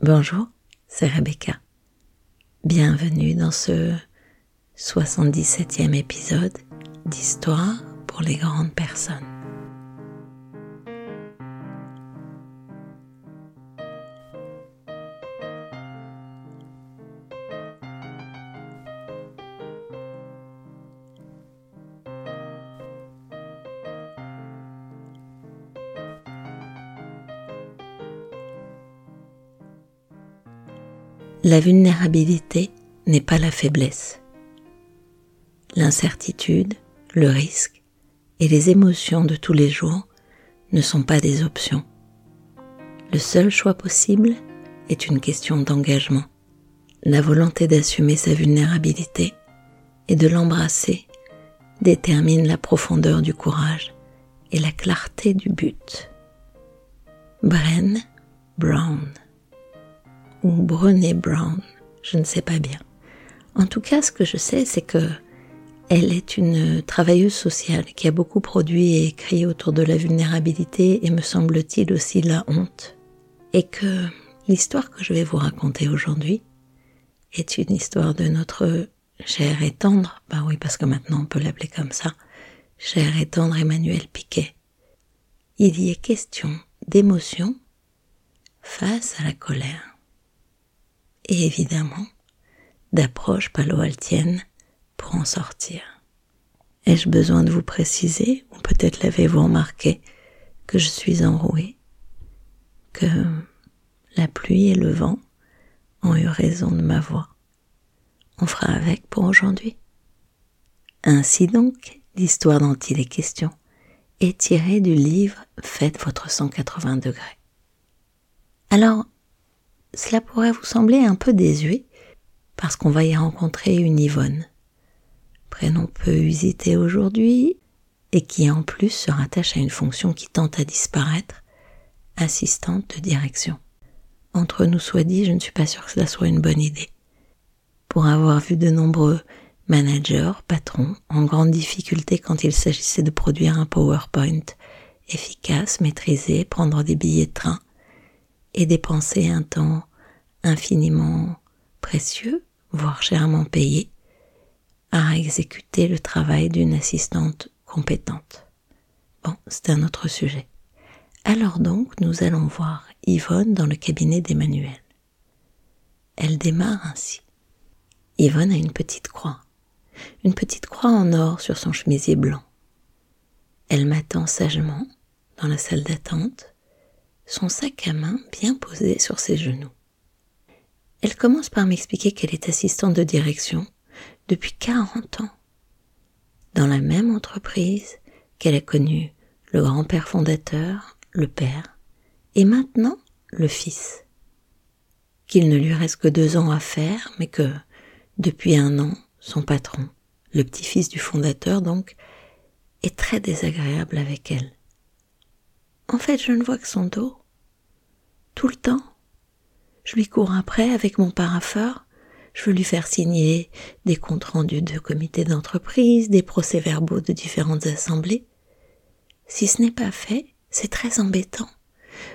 Bonjour, c'est Rebecca. Bienvenue dans ce 77e épisode d'Histoire pour les grandes personnes. La vulnérabilité n'est pas la faiblesse. L'incertitude, le risque et les émotions de tous les jours ne sont pas des options. Le seul choix possible est une question d'engagement. La volonté d'assumer sa vulnérabilité et de l'embrasser détermine la profondeur du courage et la clarté du but. Bren Brown ou Brené Brown, je ne sais pas bien. En tout cas, ce que je sais, c'est que elle est une travailleuse sociale qui a beaucoup produit et écrit autour de la vulnérabilité et me semble-t-il aussi la honte. Et que l'histoire que je vais vous raconter aujourd'hui est une histoire de notre cher et tendre, bah oui parce que maintenant on peut l'appeler comme ça, cher et tendre Emmanuel Piquet. Il y est question d'émotion face à la colère et évidemment d'approche palo-altienne pour en sortir. Ai-je besoin de vous préciser, ou peut-être l'avez-vous remarqué, que je suis enrouée, que la pluie et le vent ont eu raison de ma voix? On fera avec pour aujourd'hui. Ainsi donc, l'histoire dont il est question est tirée du livre Faites votre 180 degrés. Alors, cela pourrait vous sembler un peu désuet, parce qu'on va y rencontrer une Yvonne, prénom peu usité aujourd'hui, et qui en plus se rattache à une fonction qui tente à disparaître, assistante de direction. Entre nous soit dit, je ne suis pas sûre que cela soit une bonne idée. Pour avoir vu de nombreux managers, patrons, en grande difficulté quand il s'agissait de produire un PowerPoint efficace, maîtrisé, prendre des billets de train, et dépenser un temps infiniment précieux, voire chèrement payé, à exécuter le travail d'une assistante compétente. Bon, c'est un autre sujet. Alors donc, nous allons voir Yvonne dans le cabinet d'Emmanuel. Elle démarre ainsi. Yvonne a une petite croix, une petite croix en or sur son chemisier blanc. Elle m'attend sagement dans la salle d'attente, son sac à main bien posé sur ses genoux. Elle commence par m'expliquer qu'elle est assistante de direction depuis 40 ans, dans la même entreprise qu'elle a connu le grand-père fondateur, le père, et maintenant le fils. Qu'il ne lui reste que deux ans à faire, mais que, depuis un an, son patron, le petit-fils du fondateur donc, est très désagréable avec elle. En fait, je ne vois que son dos. Tout le temps. Je lui cours après avec mon parapheur. Je veux lui faire signer des comptes rendus de comités d'entreprise, des procès-verbaux de différentes assemblées. Si ce n'est pas fait, c'est très embêtant.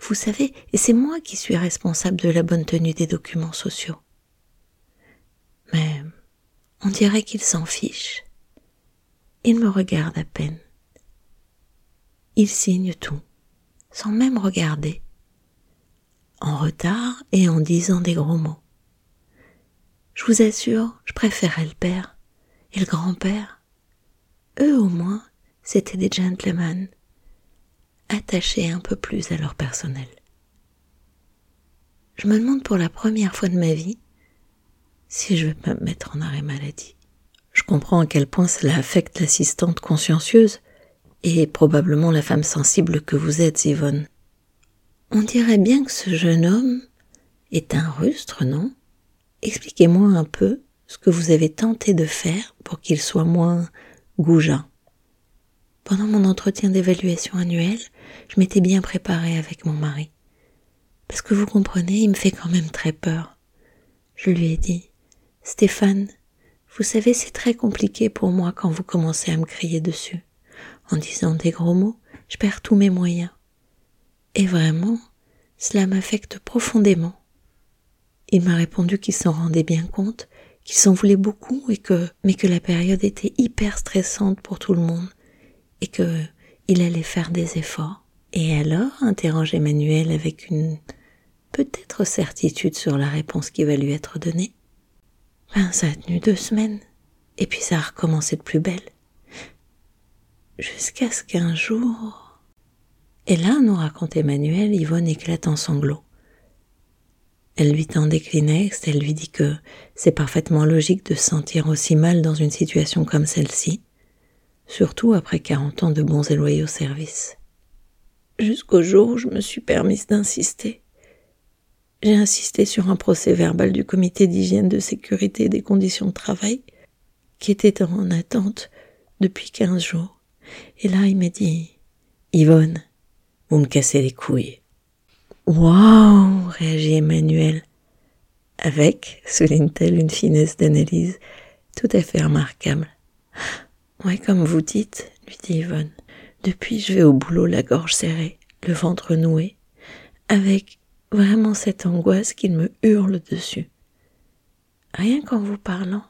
Vous savez, et c'est moi qui suis responsable de la bonne tenue des documents sociaux. Mais on dirait qu'il s'en fiche. Il me regarde à peine. Il signe tout, sans même regarder en retard et en disant des gros mots. Je vous assure, je préférais le père et le grand-père. Eux au moins, c'étaient des gentlemen, attachés un peu plus à leur personnel. Je me demande pour la première fois de ma vie si je vais me mettre en arrêt maladie. Je comprends à quel point cela affecte l'assistante consciencieuse et probablement la femme sensible que vous êtes, Yvonne. On dirait bien que ce jeune homme est un rustre, non? Expliquez-moi un peu ce que vous avez tenté de faire pour qu'il soit moins goujat. Pendant mon entretien d'évaluation annuelle, je m'étais bien préparée avec mon mari. Parce que vous comprenez, il me fait quand même très peur. Je lui ai dit, Stéphane, vous savez, c'est très compliqué pour moi quand vous commencez à me crier dessus. En disant des gros mots, je perds tous mes moyens. Et vraiment, cela m'affecte profondément. Il m'a répondu qu'il s'en rendait bien compte, qu'il s'en voulait beaucoup et que, mais que la période était hyper stressante pour tout le monde et que il allait faire des efforts. Et alors, interroge Emmanuel avec une peut-être certitude sur la réponse qui va lui être donnée. Ben, ça a tenu deux semaines. Et puis ça a recommencé de plus belle. Jusqu'à ce qu'un jour... Et là, nous raconte Emmanuel, Yvonne éclate en sanglots. Elle lui tend des Kleenex, elle lui dit que c'est parfaitement logique de se sentir aussi mal dans une situation comme celle-ci, surtout après 40 ans de bons et loyaux services. Jusqu'au jour où je me suis permise d'insister. J'ai insisté sur un procès verbal du comité d'hygiène de sécurité des conditions de travail, qui était en attente depuis quinze jours. Et là, il m'a dit, Yvonne, vous me cassez les couilles. Waouh, réagit Emmanuel, avec, souligne-t-elle, une finesse d'analyse tout à fait remarquable. Ouais, comme vous dites, lui dit Yvonne. Depuis, je vais au boulot la gorge serrée, le ventre noué, avec vraiment cette angoisse qu'il me hurle dessus. Rien qu'en vous parlant,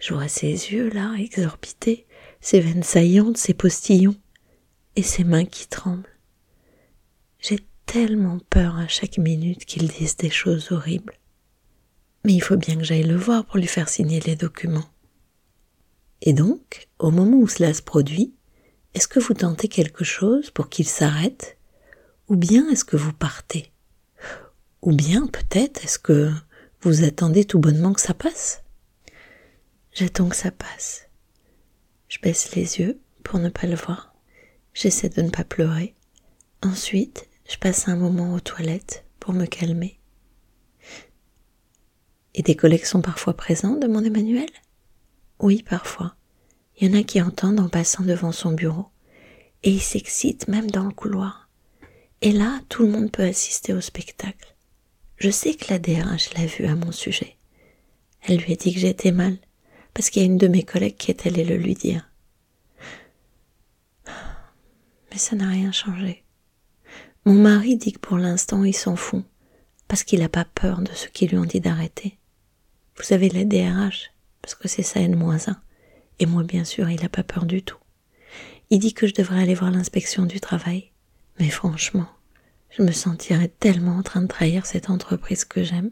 je vois ses yeux là, exorbités, ses veines saillantes, ses postillons, et ses mains qui tremblent. J'ai tellement peur à chaque minute qu'il dise des choses horribles. Mais il faut bien que j'aille le voir pour lui faire signer les documents. Et donc, au moment où cela se produit, est-ce que vous tentez quelque chose pour qu'il s'arrête? Ou bien est-ce que vous partez? Ou bien peut-être est-ce que vous attendez tout bonnement que ça passe? J'attends que ça passe. Je baisse les yeux pour ne pas le voir. J'essaie de ne pas pleurer. Ensuite, je passe un moment aux toilettes pour me calmer. Et des collègues sont parfois présents demande Emmanuel? Oui, parfois. Il y en a qui entendent en passant devant son bureau. Et ils s'excitent même dans le couloir. Et là, tout le monde peut assister au spectacle. Je sais que la DRH l'a vu à mon sujet. Elle lui a dit que j'étais mal parce qu'il y a une de mes collègues qui est allée le lui dire. Mais ça n'a rien changé. Mon mari dit que pour l'instant il s'en fout, parce qu'il n'a pas peur de ceux qui lui ont dit d'arrêter. Vous avez la DRH, parce que c'est ça N-1. Et moi, bien sûr, il n'a pas peur du tout. Il dit que je devrais aller voir l'inspection du travail. Mais franchement, je me sentirais tellement en train de trahir cette entreprise que j'aime.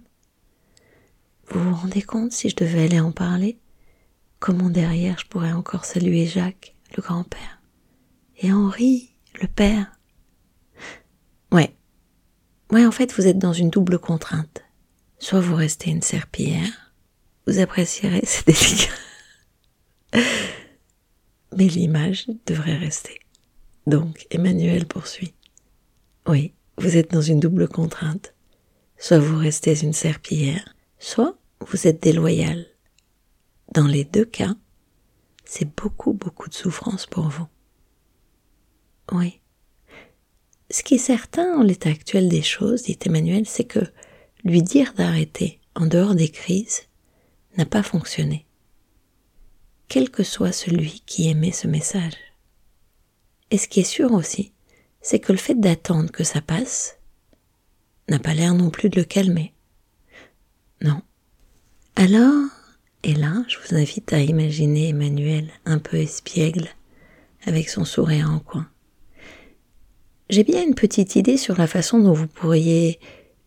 Vous vous rendez compte si je devais aller en parler Comment derrière je pourrais encore saluer Jacques, le grand-père, et Henri, le père Ouais. Ouais, en fait, vous êtes dans une double contrainte. Soit vous restez une serpillière, vous apprécierez ces délits. Mais l'image devrait rester. Donc, Emmanuel poursuit. Oui, vous êtes dans une double contrainte. Soit vous restez une serpillière, soit vous êtes déloyal dans les deux cas, c'est beaucoup, beaucoup de souffrance pour vous. Oui. Ce qui est certain en l'état actuel des choses, dit Emmanuel, c'est que lui dire d'arrêter en dehors des crises n'a pas fonctionné. Quel que soit celui qui émet ce message. Et ce qui est sûr aussi, c'est que le fait d'attendre que ça passe n'a pas l'air non plus de le calmer. Non. Alors, et là, je vous invite à imaginer Emmanuel un peu espiègle, avec son sourire en coin. J'ai bien une petite idée sur la façon dont vous pourriez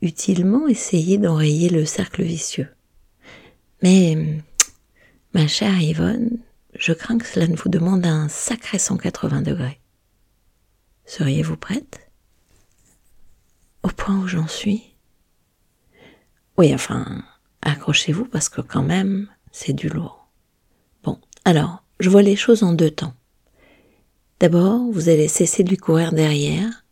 utilement essayer d'enrayer le cercle vicieux. Mais, ma chère Yvonne, je crains que cela ne vous demande un sacré 180 degrés. Seriez-vous prête? Au point où j'en suis? Oui, enfin, accrochez-vous parce que quand même, c'est du lourd. Bon, alors, je vois les choses en deux temps. D'abord, vous allez cesser de lui courir derrière,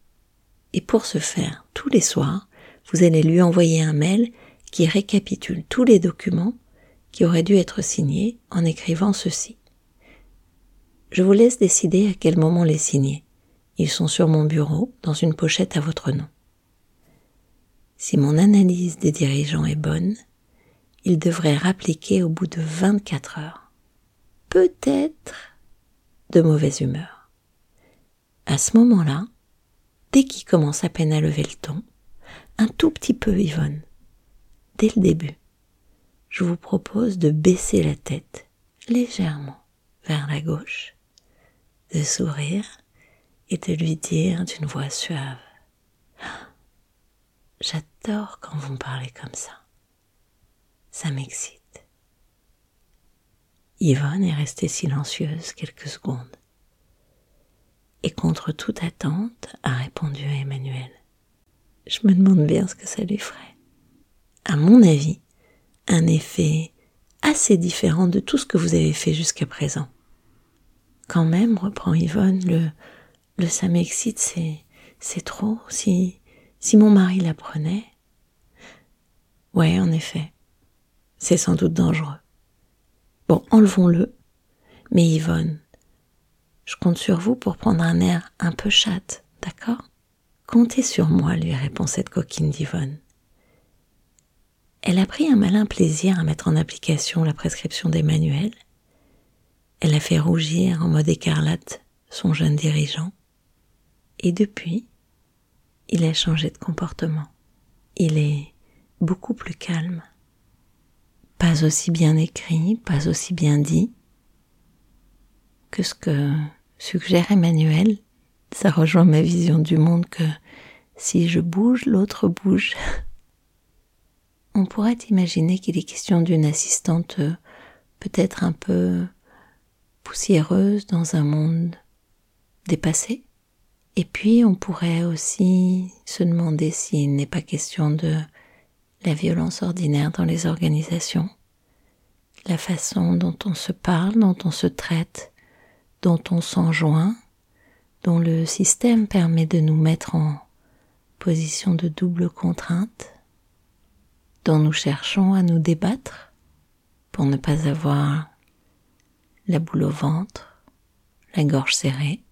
et pour ce faire, tous les soirs, vous allez lui envoyer un mail qui récapitule tous les documents qui auraient dû être signés en écrivant ceci. Je vous laisse décider à quel moment les signer. Ils sont sur mon bureau, dans une pochette à votre nom. Si mon analyse des dirigeants est bonne, il devrait rappliquer au bout de 24 heures. Peut-être de mauvaise humeur. À ce moment-là, dès qu'il commence à peine à lever le ton, un tout petit peu Yvonne, dès le début, je vous propose de baisser la tête légèrement vers la gauche, de sourire et de lui dire d'une voix suave J'adore quand vous me parlez comme ça. Ça m'excite. Yvonne est restée silencieuse quelques secondes et contre toute attente a répondu Emmanuel. Je me demande bien ce que ça lui ferait. À mon avis, un effet assez différent de tout ce que vous avez fait jusqu'à présent. Quand même, reprend Yvonne, le, le ça m'excite, c'est, c'est trop. Si, si mon mari l'apprenait. Ouais, en effet. C'est sans doute dangereux. Bon, enlevons-le. Mais Yvonne, je compte sur vous pour prendre un air un peu chatte, d'accord? Comptez sur moi, lui répond cette coquine d'Yvonne. Elle a pris un malin plaisir à mettre en application la prescription d'Emmanuel. Elle a fait rougir en mode écarlate son jeune dirigeant. Et depuis, il a changé de comportement. Il est beaucoup plus calme. Pas aussi bien écrit, pas aussi bien dit que ce que suggère Emmanuel. Ça rejoint ma vision du monde que si je bouge, l'autre bouge. On pourrait imaginer qu'il est question d'une assistante euh, peut-être un peu poussiéreuse dans un monde dépassé. Et puis on pourrait aussi se demander s'il n'est pas question de la violence ordinaire dans les organisations, la façon dont on se parle, dont on se traite, dont on s'enjoint, dont le système permet de nous mettre en position de double contrainte dont nous cherchons à nous débattre pour ne pas avoir la boule au ventre, la gorge serrée,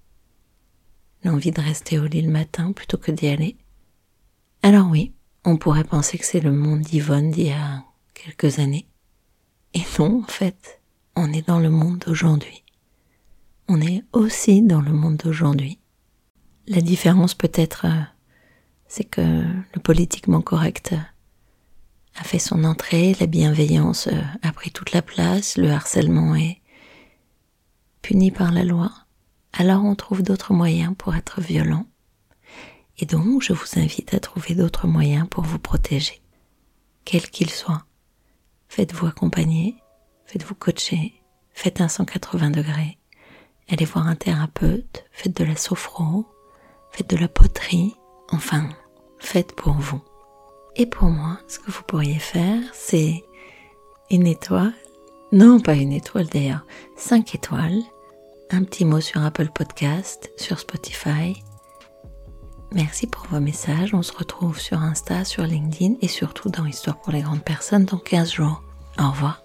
l'envie de rester au lit le matin plutôt que d'y aller. Alors oui, on pourrait penser que c'est le monde d'Yvonne d'il y a quelques années. Et non, en fait, on est dans le monde d'aujourd'hui. On est aussi dans le monde d'aujourd'hui. La différence peut-être, euh, c'est que le politiquement correct a fait son entrée, la bienveillance euh, a pris toute la place, le harcèlement est puni par la loi, alors on trouve d'autres moyens pour être violent. Et donc, je vous invite à trouver d'autres moyens pour vous protéger, quels qu'ils soient. Faites-vous accompagner, faites-vous coacher, faites un 180 degrés, allez voir un thérapeute, faites de la sophro, faites de la poterie, enfin, faites pour vous. Et pour moi, ce que vous pourriez faire, c'est une étoile. Non, pas une étoile d'ailleurs. Cinq étoiles. Un petit mot sur Apple Podcast, sur Spotify. Merci pour vos messages. On se retrouve sur Insta, sur LinkedIn et surtout dans Histoire pour les grandes personnes dans 15 jours. Au revoir.